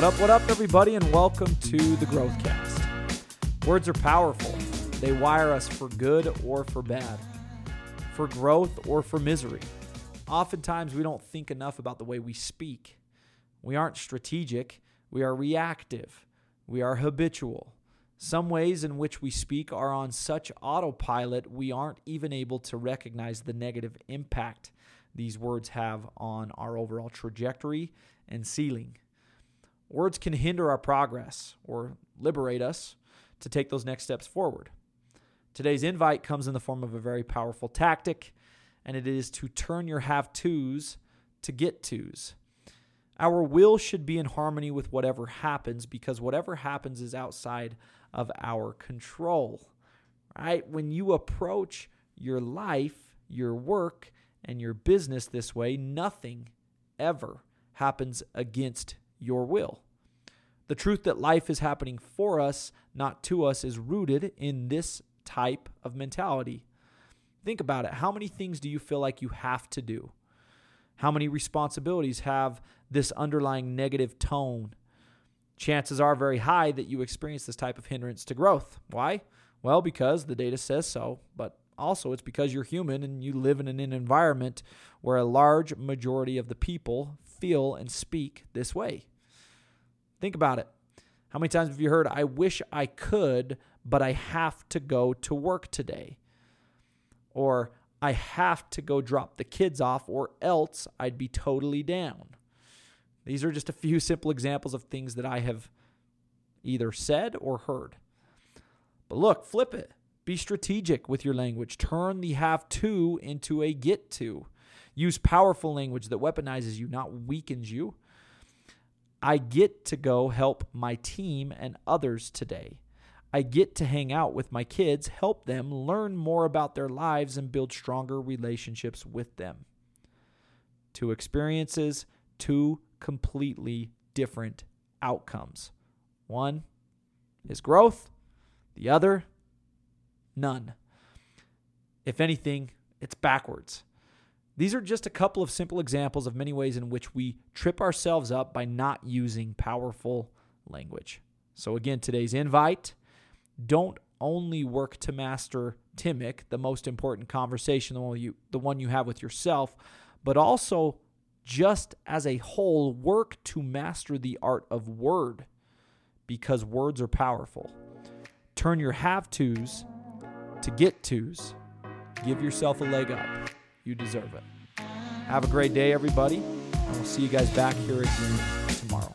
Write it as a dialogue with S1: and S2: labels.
S1: What up, what up, everybody, and welcome to the Growthcast. Words are powerful. They wire us for good or for bad, for growth or for misery. Oftentimes, we don't think enough about the way we speak. We aren't strategic, we are reactive, we are habitual. Some ways in which we speak are on such autopilot, we aren't even able to recognize the negative impact these words have on our overall trajectory and ceiling. Words can hinder our progress or liberate us to take those next steps forward. Today's invite comes in the form of a very powerful tactic, and it is to turn your have tos to get tos. Our will should be in harmony with whatever happens because whatever happens is outside of our control. Right? When you approach your life, your work, and your business this way, nothing ever happens against your will. The truth that life is happening for us, not to us, is rooted in this type of mentality. Think about it. How many things do you feel like you have to do? How many responsibilities have this underlying negative tone? Chances are very high that you experience this type of hindrance to growth. Why? Well, because the data says so, but also it's because you're human and you live in an environment where a large majority of the people feel and speak this way. Think about it. How many times have you heard, I wish I could, but I have to go to work today? Or I have to go drop the kids off, or else I'd be totally down. These are just a few simple examples of things that I have either said or heard. But look, flip it. Be strategic with your language. Turn the have to into a get to. Use powerful language that weaponizes you, not weakens you. I get to go help my team and others today. I get to hang out with my kids, help them learn more about their lives, and build stronger relationships with them. Two experiences, two completely different outcomes. One is growth, the other, none. If anything, it's backwards. These are just a couple of simple examples of many ways in which we trip ourselves up by not using powerful language. So, again, today's invite don't only work to master Timic, the most important conversation, the one you, the one you have with yourself, but also just as a whole, work to master the art of word because words are powerful. Turn your have tos to get tos. Give yourself a leg up. You deserve it. Have a great day, everybody. I'll see you guys back here again tomorrow.